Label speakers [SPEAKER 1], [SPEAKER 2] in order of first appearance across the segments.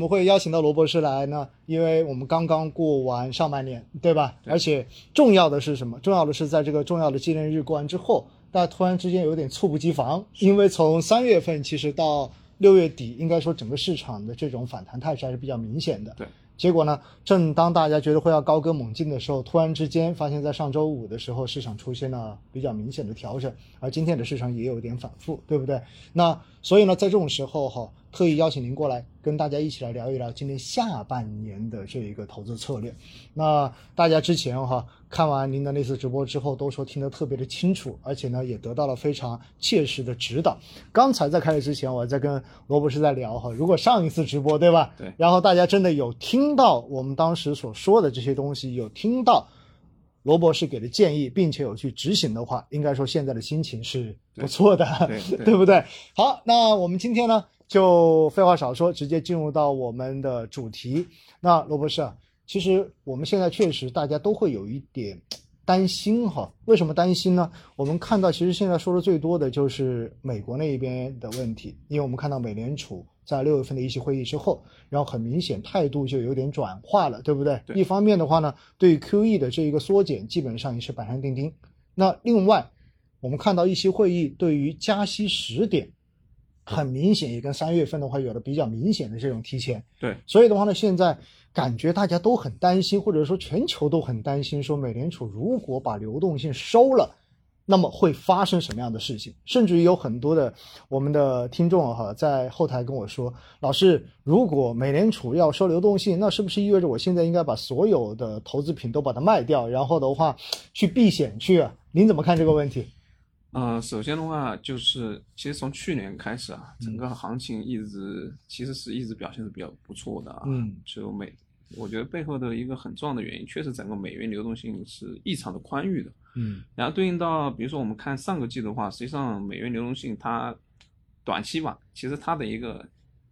[SPEAKER 1] 我们会邀请到罗博士来呢，因为我们刚刚过完上半年，对吧？而且重要的是什么？重要的是在这个重要的纪念日过完之后，大家突然之间有点猝不及防，因为从三月份其实到六月底，应该说整个市场的这种反弹态势还是比较明显的。
[SPEAKER 2] 对。
[SPEAKER 1] 结果呢，正当大家觉得会要高歌猛进的时候，突然之间发现，在上周五的时候，市场出现了比较明显的调整，而今天的市场也有点反复，对不对？那所以呢，在这种时候哈，特意邀请您过来，跟大家一起来聊一聊今年下半年的这一个投资策略。那大家之前哈看完您的那次直播之后，都说听得特别的清楚，而且呢，也得到了非常切实的指导。刚才在开始之前，我在跟罗博士在聊哈，如果上一次直播对吧？
[SPEAKER 2] 对。
[SPEAKER 1] 然后大家真的有听到我们当时所说的这些东西，有听到。罗博士给的建议，并且有去执行的话，应该说现在的心情是不错的，
[SPEAKER 2] 对
[SPEAKER 1] 不对？好，那我们今天呢，就废话少说，直接进入到我们的主题。那罗博士啊，其实我们现在确实大家都会有一点担心哈。为什么担心呢？我们看到其实现在说的最多的就是美国那一边的问题，因为我们看到美联储。在六月份的一期会议之后，然后很明显态度就有点转化了，对不对？
[SPEAKER 2] 对。
[SPEAKER 1] 一方面的话呢，对 QE 的这一个缩减基本上也是板上钉钉。那另外，我们看到一期会议对于加息时点，很明显也跟三月份的话有了比较明显的这种提前。
[SPEAKER 2] 对。
[SPEAKER 1] 所以的话呢，现在感觉大家都很担心，或者说全球都很担心，说美联储如果把流动性收了。那么会发生什么样的事情？甚至于有很多的我们的听众哈，在后台跟我说：“老师，如果美联储要收流动性，那是不是意味着我现在应该把所有的投资品都把它卖掉，然后的话去避险去？”啊您怎么看这个问题？
[SPEAKER 2] 呃，首先的话，就是其实从去年开始啊，整个行情一直其实是一直表现是比较不错的啊。
[SPEAKER 1] 嗯，
[SPEAKER 2] 就美，我觉得背后的一个很重要的原因，确实整个美元流动性是异常的宽裕的。
[SPEAKER 1] 嗯，
[SPEAKER 2] 然后对应到，比如说我们看上个季的话，实际上美元流动性它短期吧，其实它的一个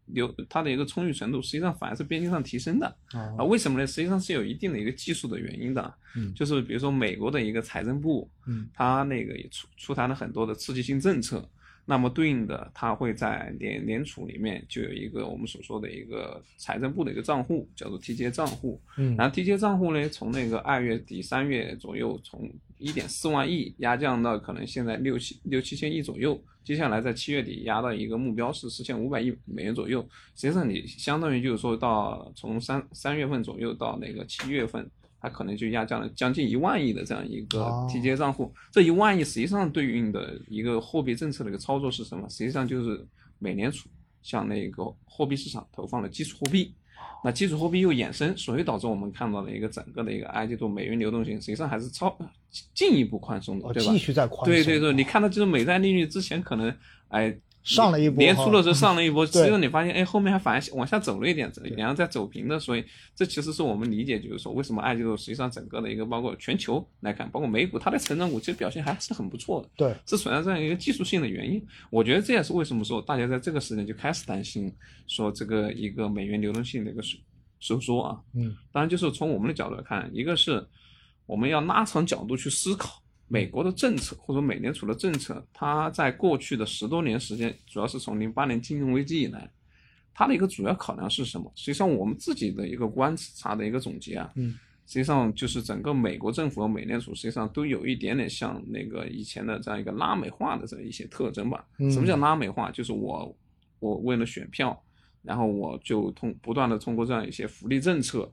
[SPEAKER 2] 流它的一个充裕程度，实际上反而是边际上提升的
[SPEAKER 1] 啊。
[SPEAKER 2] 为什么呢？实际上是有一定的一个技术的原因的。
[SPEAKER 1] 嗯，
[SPEAKER 2] 就是比如说美国的一个财政部，
[SPEAKER 1] 嗯，
[SPEAKER 2] 它那个也出出台了很多的刺激性政策。那么对应的，它会在联联储里面就有一个我们所说的一个财政部的一个账户，叫做 TJ 账户。
[SPEAKER 1] 嗯，
[SPEAKER 2] 然后 TJ 账户呢，从那个二月底三月左右，从一点四万亿压降到可能现在六七六七千亿左右，接下来在七月底压到一个目标是四千五百亿美元左右。实际上你相当于就是说到从三三月份左右到那个七月份。它可能就压降了将近一万亿的这样一个 TJ 账户，这一万亿实际上对应的一个货币政策的一个操作是什么？实际上就是美联储向那个货币市场投放了基础货币，那基础货币又衍生，所以导致我们看到了一个整个的一个二季度美元流动性实际上还是超进一步宽松的，对吧？
[SPEAKER 1] 继续在宽松。
[SPEAKER 2] 对对对，你看到就是美债利率之前可能哎。
[SPEAKER 1] 上了一波，
[SPEAKER 2] 年初的时候上了一波，实际上你发现，哎，后面还反而往下走了一点，然后再走平的，所以这其实是我们理解，就是说为什么二季度实际上整个的一个包括全球来看，包括美股，它的成长股其实表现还是很不错的。
[SPEAKER 1] 对，
[SPEAKER 2] 是存在这样一个技术性的原因。我觉得这也是为什么说大家在这个时间就开始担心，说这个一个美元流动性的一个收收缩啊。
[SPEAKER 1] 嗯，
[SPEAKER 2] 当然就是从我们的角度来看，一个是我们要拉长角度去思考。美国的政策或者美联储的政策，它在过去的十多年时间，主要是从零八年金融危机以来，它的一个主要考量是什么？实际上，我们自己的一个观察的一个总结啊，
[SPEAKER 1] 嗯，
[SPEAKER 2] 实际上就是整个美国政府和美联储实际上都有一点点像那个以前的这样一个拉美化的这一些特征吧。什么叫拉美化？就是我我为了选票，然后我就通不断的通过这样一些福利政策，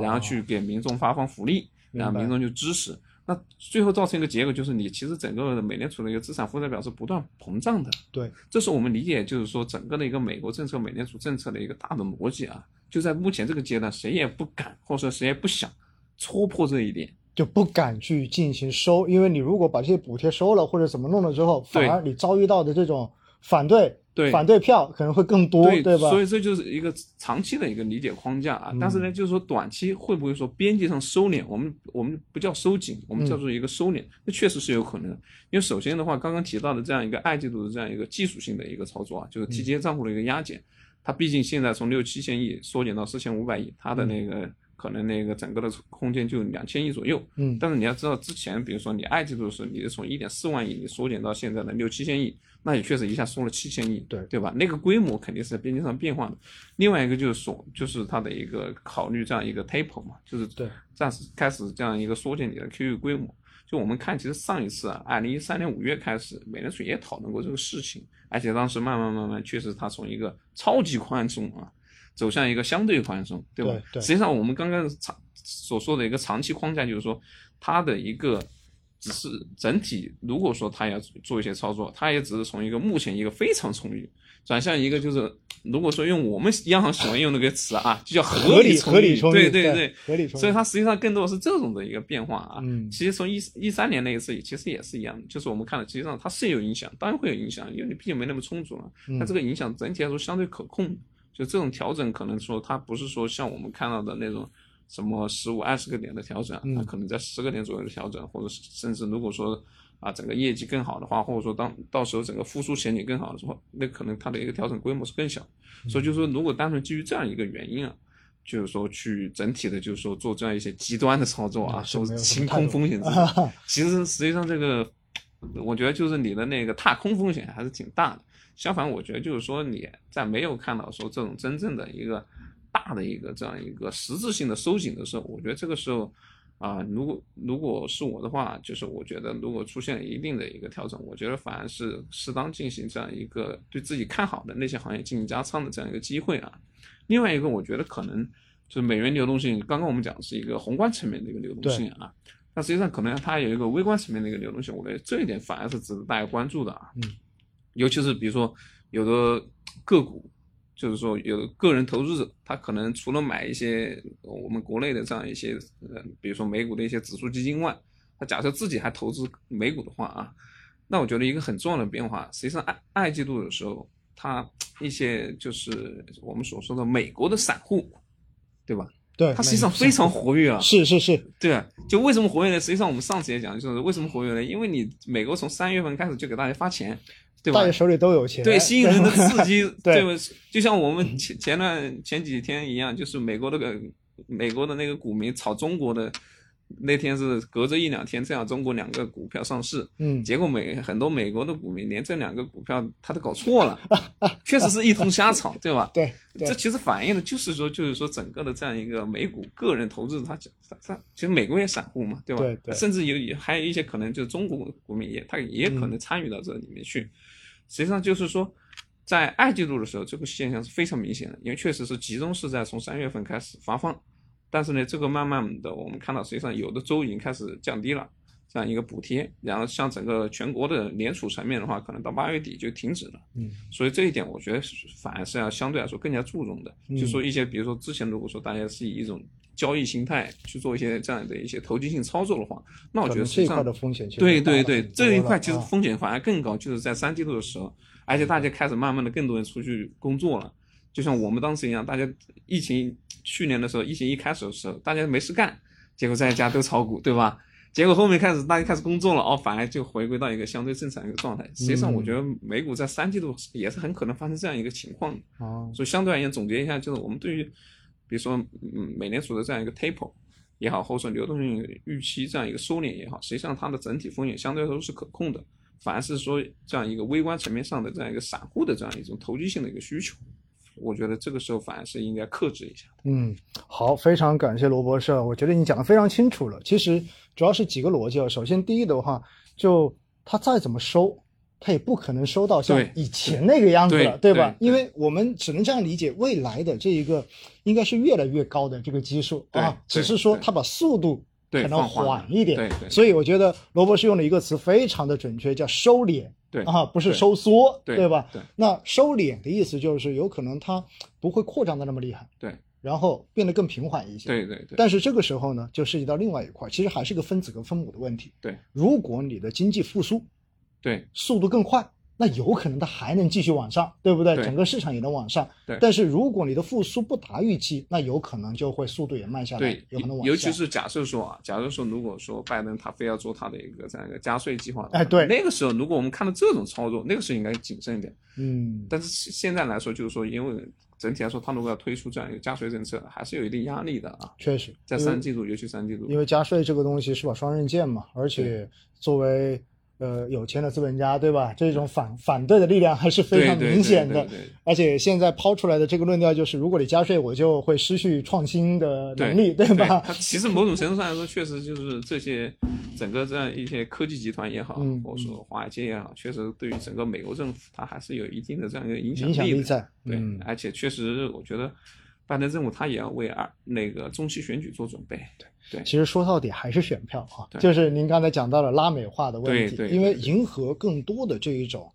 [SPEAKER 2] 然后去给民众发放福利，然后民众就支持。那最后造成一个结果就是，你其实整个美联储的一个资产负债表是不断膨胀的。
[SPEAKER 1] 对，
[SPEAKER 2] 这是我们理解，就是说整个的一个美国政策、美联储政策的一个大的逻辑啊。就在目前这个阶段，谁也不敢，或者说谁也不想戳破这一点，
[SPEAKER 1] 就不敢去进行收，因为你如果把这些补贴收了或者怎么弄了之后，反而你遭遇到的这种反对。
[SPEAKER 2] 对，
[SPEAKER 1] 反对票可能会更多，对对吧？
[SPEAKER 2] 所以这就是一个长期的一个理解框架啊。但是呢，就是说短期会不会说边际上收敛？我们我们不叫收紧，我们叫做一个收敛。那确实是有可能。因为首先的话，刚刚提到的这样一个二季度的这样一个技术性的一个操作啊，就是 TJ 账户的一个压减，它毕竟现在从六七千亿缩减到四千五百亿，它的那个可能那个整个的空间就两千亿左右。
[SPEAKER 1] 嗯，
[SPEAKER 2] 但是你要知道，之前比如说你二季度的时候，你是从一点四万亿你缩减到现在的六七千亿，那也确实一下缩了七千亿，
[SPEAKER 1] 对
[SPEAKER 2] 对吧？那个规模肯定是在边际上变化的。另外一个就是说，就是它的一个考虑这样一个 taper 嘛，就是
[SPEAKER 1] 对
[SPEAKER 2] 暂时开始这样一个缩减你的 QE 规模。就我们看，其实上一次啊，二零一三年五月开始，美联储也讨论过这个事情，而且当时慢慢慢慢，确实它从一个超级宽松啊，走向一个相对宽松，对吧？
[SPEAKER 1] 对对
[SPEAKER 2] 实际上，我们刚刚长所说的一个长期框架，就是说它的一个只是整体，如果说他要做一些操作，他也只是从一个目前一个非常充裕，转向一个就是，如果说用我们央行喜欢用那个词啊，就叫
[SPEAKER 1] 合理
[SPEAKER 2] 充
[SPEAKER 1] 合理充裕，
[SPEAKER 2] 对对
[SPEAKER 1] 对，合理充裕。
[SPEAKER 2] 所以它实际上更多的是这种的一个变化啊。
[SPEAKER 1] 嗯
[SPEAKER 2] 其实从一一三年那一次，其实也是一样的，就是我们看到，实际上它是有影响，当然会有影响，因为你毕竟没那么充足了。
[SPEAKER 1] 嗯
[SPEAKER 2] 但这个影响整体来说相对可控，就这种调整可能说它不是说像我们看到的那种什么十五二十个点的调整，
[SPEAKER 1] 嗯
[SPEAKER 2] 它可能在十个点左右的调整，或者是甚至如果说啊整个业绩更好的话，或者说当到时候整个复苏前景更好的时候，那可能它的一个调整规模是更小。所以就是说，如果单纯基于这样一个原因啊。就是说，去整体的，就是说做这样一些极端的操作啊，说清空风险，其实实际上这个，我觉得就是你的那个踏空风险还是挺大的。相反，我觉得就是说你在没有看到说这种真正的一个大的一个这样一个实质性的收紧的时候，我觉得这个时候啊、如果如果是我的话，就是我觉得如果出现一定的一个调整，我觉得反而是适当进行这样一个对自己看好的那些行业进行加仓的这样一个机会啊。另外一个，我觉得可能就是美元流动性，刚刚我们讲是一个宏观层面的一个流动性啊，但实际上可能它有一个微观层面的一个流动性，我觉得这一点反而是值得大家关注的啊。
[SPEAKER 1] 嗯，
[SPEAKER 2] 尤其是比如说有的个股，就是说有个人投资者，他可能除了买一些呃我们国内的这样一些呃，比如说美股的一些指数基金外，他假设自己还投资美股的话啊，那我觉得一个很重要的变化，实际上二二季度的时候，它一些就是我们所说的美国的散户，对吧？
[SPEAKER 1] 对，
[SPEAKER 2] 它实际上非常活跃啊。
[SPEAKER 1] 是是是，
[SPEAKER 2] 对啊，就为什么活跃呢？实际上我们上次也讲，就是为什么活跃呢？因为你美国从三月份开始就给大家发钱，对吧
[SPEAKER 1] 大家？手里都有钱，
[SPEAKER 2] 对，吸引人的刺激，
[SPEAKER 1] 对
[SPEAKER 2] 吧？就像我们前前段前几天一样，就是美国那个美国的那个股民炒中国的那天是隔着一两天，正好中国两个股票上市，
[SPEAKER 1] 嗯，
[SPEAKER 2] 结果美很多美国的股民连这两个股票他都搞错了，确实是一通瞎炒，对吧？
[SPEAKER 1] 对对
[SPEAKER 2] 这其实反映的就是说，就是说整个的这样一个美股个人投资，他他他其实美国也散户嘛，对吧？
[SPEAKER 1] 对对
[SPEAKER 2] 甚至有也还有一些可能就是中国股民也他也可能参与到这里面去。实际上就是说，在二季度的时候，这个现象是非常明显的，因为确实是集中是在从三月份开始发放，但是呢，这个慢慢的我们看到，实际上有的州已经开始降低了。这样一个补贴，然后像整个全国的联储层面的话，可能到八月底就停止了。
[SPEAKER 1] 嗯，
[SPEAKER 2] 所以这一点我觉得是反而是要相对来说更加注重的。
[SPEAKER 1] 嗯
[SPEAKER 2] 就说一些，比如说之前如果说大家是以一种交易心态去做一些这样的一些投机性操作的话，那我觉
[SPEAKER 1] 可能这一块
[SPEAKER 2] 得实际上
[SPEAKER 1] 的风险其实
[SPEAKER 2] 对对对，这一块其实风险反而更高，就是在三季度的时候，而且大家开始慢慢的更多人出去工作了，就像我们当时一样，大家疫情去年的时候，疫情一开始的时候，大家没事干，结果在家都炒股，对吧？结果后面开始大家开始工作了，哦，反而就回归到一个相对正常的一个状态。实际上，我觉得美股在三季度也是很可能发生这样一个情况的。
[SPEAKER 1] 哦，
[SPEAKER 2] 所以相对而言，总结一下，就是我们对于，比如说，嗯，美联储的这样一个 taper 也好，或者说流动性预期这样一个收敛也好，实际上它的整体风险相对来说是可控的，反而是说这样一个微观层面上的这样一个散户的这样一种投机性的一个需求，我觉得这个时候反而是应该克制一下。
[SPEAKER 1] 嗯，好，非常感谢罗博士，我觉得你讲的非常清楚了。其实主要是几个逻辑啊。首先，第一的话，就他再怎么收，他也不可能收到像以前那个样子了，
[SPEAKER 2] 对
[SPEAKER 1] 吧？
[SPEAKER 2] 对
[SPEAKER 1] 因为我们只能这样理解，未来的这一个应该是越来越高的这个基数啊，只是说它把速度可能
[SPEAKER 2] 缓
[SPEAKER 1] 一点。
[SPEAKER 2] 对对
[SPEAKER 1] 所以我觉得罗博士用了一个词非常的准确，叫收敛。
[SPEAKER 2] 对
[SPEAKER 1] 啊，不是收缩，
[SPEAKER 2] 对
[SPEAKER 1] 吧？
[SPEAKER 2] 对
[SPEAKER 1] 那收敛的意思就是有可能它不会扩张的那么厉害，
[SPEAKER 2] 对
[SPEAKER 1] 然后变得更平缓一些。
[SPEAKER 2] 对对对，
[SPEAKER 1] 但是这个时候呢，就涉及到另外一块，其实还是个分子跟分母的问题。
[SPEAKER 2] 对
[SPEAKER 1] 如果你的经济复苏
[SPEAKER 2] 对
[SPEAKER 1] 速度更快，那有可能它还能继续往上，对不对？
[SPEAKER 2] 对
[SPEAKER 1] 整个市场也能往上。
[SPEAKER 2] 对
[SPEAKER 1] 但是如果你的复苏不达预期，那有可能就会速度也慢下来
[SPEAKER 2] 对，，
[SPEAKER 1] 有可能往下。
[SPEAKER 2] 尤其是假设说啊，假设说如果说拜登他非要做他的一个这样一个加税计划
[SPEAKER 1] 哎对
[SPEAKER 2] 那个时候如果我们看到这种操作，那个时候应该谨慎一点。
[SPEAKER 1] 嗯，
[SPEAKER 2] 但是现在来说，就是说，因为整体来说，他如果要推出这样一个加税政策，还是有一定压力的啊。
[SPEAKER 1] 确实，
[SPEAKER 2] 在三季度，尤其三季度，
[SPEAKER 1] 因为加税这个东西是把双刃剑嘛，而且作为呃有钱的资本家，对吧？这种反反对的力量还是非常明显的。而且现在抛出来的这个论调就是，如果你加税，我就会失去创新的能力，对吧？
[SPEAKER 2] 它其实某种程度上来说，确实就是这些整个这样一些科技集团也好，
[SPEAKER 1] 嗯
[SPEAKER 2] 或者说华尔街也好，确实对于整个美国政府，它还是有一定的这样一个影响
[SPEAKER 1] 影响力
[SPEAKER 2] 对，
[SPEAKER 1] 嗯，
[SPEAKER 2] 而且确实，我觉得拜登政府他也要为二那个中期选举做准备。对对
[SPEAKER 1] 其实说到底还是选票啊，就是您刚才讲到了拉美化的问题，
[SPEAKER 2] 对对
[SPEAKER 1] 因为迎合更多的这一种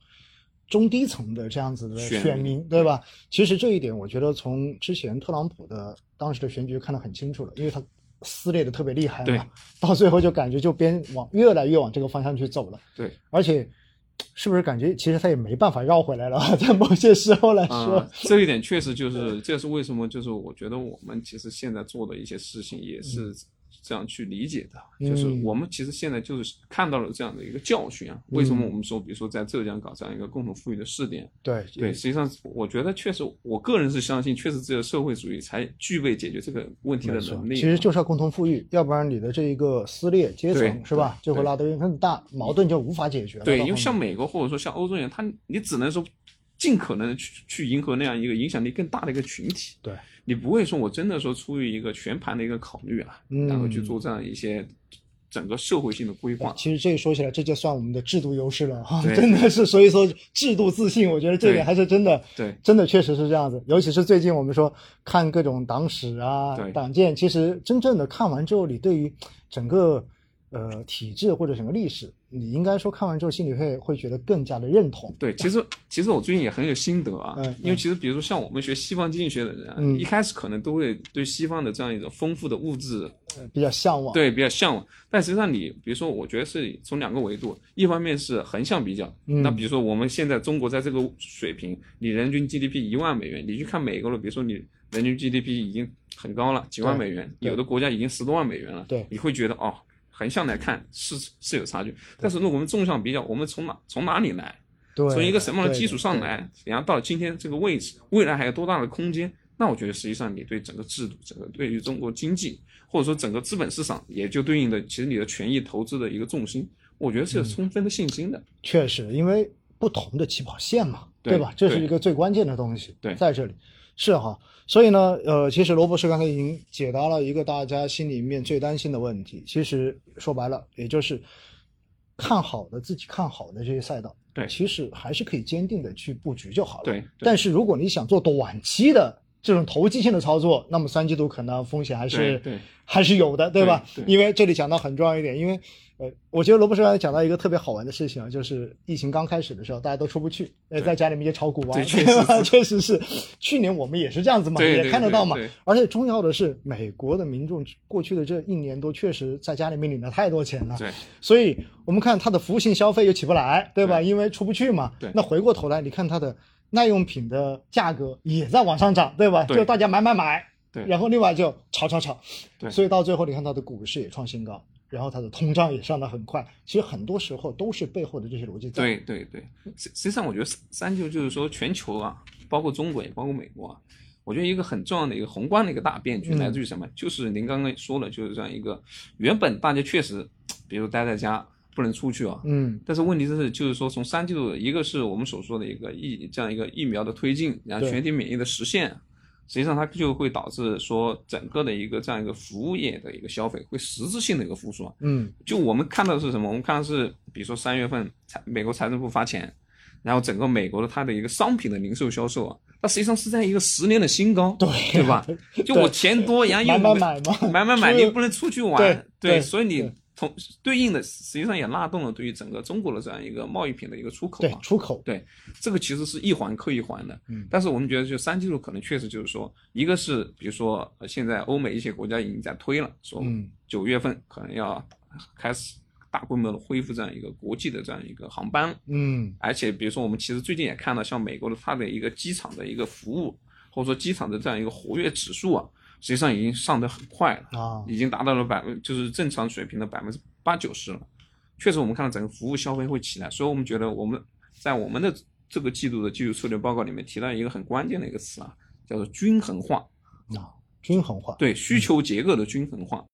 [SPEAKER 1] 中低层的这样子的
[SPEAKER 2] 选民，
[SPEAKER 1] 对吧？其实这一点，我觉得从之前特朗普的当时的选举看得很清楚了，因为他撕裂的特别厉害嘛，到最后就感觉就边往越来越往这个方向去走了，
[SPEAKER 2] 对，
[SPEAKER 1] 而且是不是感觉其实他也没办法绕回来了？在某些时候来说，
[SPEAKER 2] 啊、这一点确实就是，这是为什么？就是我觉得我们其实现在做的一些事情也是这样去理解的，
[SPEAKER 1] 嗯
[SPEAKER 2] 就是我们其实现在就是看到了这样的一个教训啊。为什么我们说，比如说在浙江搞这样一个共同富裕的试点？
[SPEAKER 1] 对
[SPEAKER 2] 对，实际上我觉得确实，我个人是相信，确实只有社会主义才具备解决这个问题的能力。
[SPEAKER 1] 其实就是要共同富裕，要不然你的这一个撕裂阶层是吧，
[SPEAKER 2] 对
[SPEAKER 1] 就会拉得更大，矛盾就无法解决了。
[SPEAKER 2] 对，因为像美国或者说像欧洲人，他你只能说尽可能的去去迎合那样一个影响力更大的一个群体。
[SPEAKER 1] 对，
[SPEAKER 2] 你不会说我真的说出于一个全盘的一个考虑啊，
[SPEAKER 1] 嗯
[SPEAKER 2] 然后去做这样一些整个社会性的规划。
[SPEAKER 1] 其实这个说起来，这就算我们的制度优势了哈，真的是。所以说制度自信，我觉得这点还是真的，
[SPEAKER 2] 对
[SPEAKER 1] 真的确实是这样子。尤其是最近我们说看各种党史啊、党建，其实真正的看完之后，你对于整个呃体制或者整个历史，你应该说看完之后心里会会觉得更加的认同。
[SPEAKER 2] 对，其实其实我最近也很有心得啊，
[SPEAKER 1] 嗯
[SPEAKER 2] 因为其实比如说像我们学西方经济学的人啊，
[SPEAKER 1] 嗯。
[SPEAKER 2] 一开始可能都会对西方的这样一种丰富的物质
[SPEAKER 1] 呃比较向往。
[SPEAKER 2] 对比较向往，但实际上你比如说，我觉得是从两个维度，一方面是横向比较，
[SPEAKER 1] 嗯。
[SPEAKER 2] 那比如说我们现在中国在这个水平，你人均 GDP 一万美元，你去看美国了，比如说你人均 GDP 已经很高了，几万美元，有的国家已经十多万美元了，
[SPEAKER 1] 对。
[SPEAKER 2] 你会觉得哦，横向来看是是有差距，但是如果我们纵向比较，我们从哪从哪里来？
[SPEAKER 1] 对，
[SPEAKER 2] 从一个什么样的基础上？来，然后到今天这个位置，未来还有多大的空间？那我觉得实际上你对整个制度，整个对于中国经济，或者说整个资本市场，也就对应的其实你的权益投资的一个重心，我觉得是有充分的信心的。
[SPEAKER 1] 确实，因为不同的起跑线嘛，
[SPEAKER 2] 对
[SPEAKER 1] 吧？这是一个最关键的东西，
[SPEAKER 2] 对
[SPEAKER 1] 在这里是哈。所以呢，呃，其实罗博士刚才已经解答了一个大家心里面最担心的问题。其实说白了，也就是看好的自己看好的这些赛道，
[SPEAKER 2] 对
[SPEAKER 1] 其实还是可以坚定的去布局就好了。
[SPEAKER 2] 对对
[SPEAKER 1] 但是如果你想做短期的这种投机性的操作，那么三季度可能风险还是还是有的，对吧？
[SPEAKER 2] 对对
[SPEAKER 1] 因为这里讲到很重要一点，因为呃，我觉得罗博士刚才讲到一个特别好玩的事情啊，就是疫情刚开始的时候，大家都出不去，呃，在家里面也炒股
[SPEAKER 2] 啊，确实
[SPEAKER 1] 确实是。去年我们也是这样子嘛，也看得到嘛。而且重要的是，美国的民众过去的这一年多，确实在家里面领了太多钱了，
[SPEAKER 2] 对
[SPEAKER 1] 所以我们看它的服务性消费又起不来，对吧？
[SPEAKER 2] 对
[SPEAKER 1] 因为出不去嘛。
[SPEAKER 2] 对
[SPEAKER 1] 那回过头来，你看它的耐用品的价格也在往上涨，对吧？
[SPEAKER 2] 对
[SPEAKER 1] 就大家买买买，
[SPEAKER 2] 对
[SPEAKER 1] 然后另外就炒炒炒，
[SPEAKER 2] 对
[SPEAKER 1] 所以到最后你看它的股市也创新高，然后它的通胀也上得很快。其实很多时候都是背后的这些逻辑在。
[SPEAKER 2] 对对对，实实际上我觉得三三就就是说全球啊，包括中国也包括美国啊，我觉得一个很重要的一个宏观的一个大变局
[SPEAKER 1] 嗯
[SPEAKER 2] 来自于什么？就是您刚刚说了，就是这样一个原本大家确实，比如待在家不能出去啊，
[SPEAKER 1] 嗯，
[SPEAKER 2] 但是问题是，就是说从三季度，一个是我们所说的一个疫这样一个疫苗的推进，然后
[SPEAKER 1] 对
[SPEAKER 2] 全体免疫的实现，实际上它就会导致说整个的一个这样一个服务业的一个消费会实质性的一个复苏啊。
[SPEAKER 1] 嗯，
[SPEAKER 2] 就我们看到的是什么？我们看到是，比如说三月份财美国财政部发钱，然后整个美国的它的一个商品的零售销售啊，它实际上是在一个十年的新高，
[SPEAKER 1] 对。
[SPEAKER 2] 对吧？就我钱多，然后又
[SPEAKER 1] 买买买嘛，
[SPEAKER 2] 买买买，你不能出去玩，
[SPEAKER 1] 对对
[SPEAKER 2] 所以你
[SPEAKER 1] 对
[SPEAKER 2] 同对应的实际上也拉动了对于整个中国的这样一个贸易品的一个出口嘛。
[SPEAKER 1] 对出口，
[SPEAKER 2] 对，这个其实是一环扣一环的。
[SPEAKER 1] 嗯
[SPEAKER 2] 但是我们觉得就三季度可能确实就是说，一个是比如说呃现在欧美一些国家已经在推了，说
[SPEAKER 1] 嗯
[SPEAKER 2] 九月份可能要开始大规模的恢复这样一个国际的这样一个航班，
[SPEAKER 1] 嗯
[SPEAKER 2] 而且比如说我们其实最近也看到，像美国的它的一个机场的一个服务，或者说机场的这样一个活跃指数啊，实际上已经上得很快了。
[SPEAKER 1] 啊，
[SPEAKER 2] 已经达到了百分就是正常水平的百分之八九十了。确实，我们看到整个服务消费会起来，所以我们觉得我们在我们的这个季度的技术策略报告里面提到一个很关键的一个词啊，叫做均衡化。
[SPEAKER 1] 啊，均衡化。
[SPEAKER 2] 对需求结构的均衡化。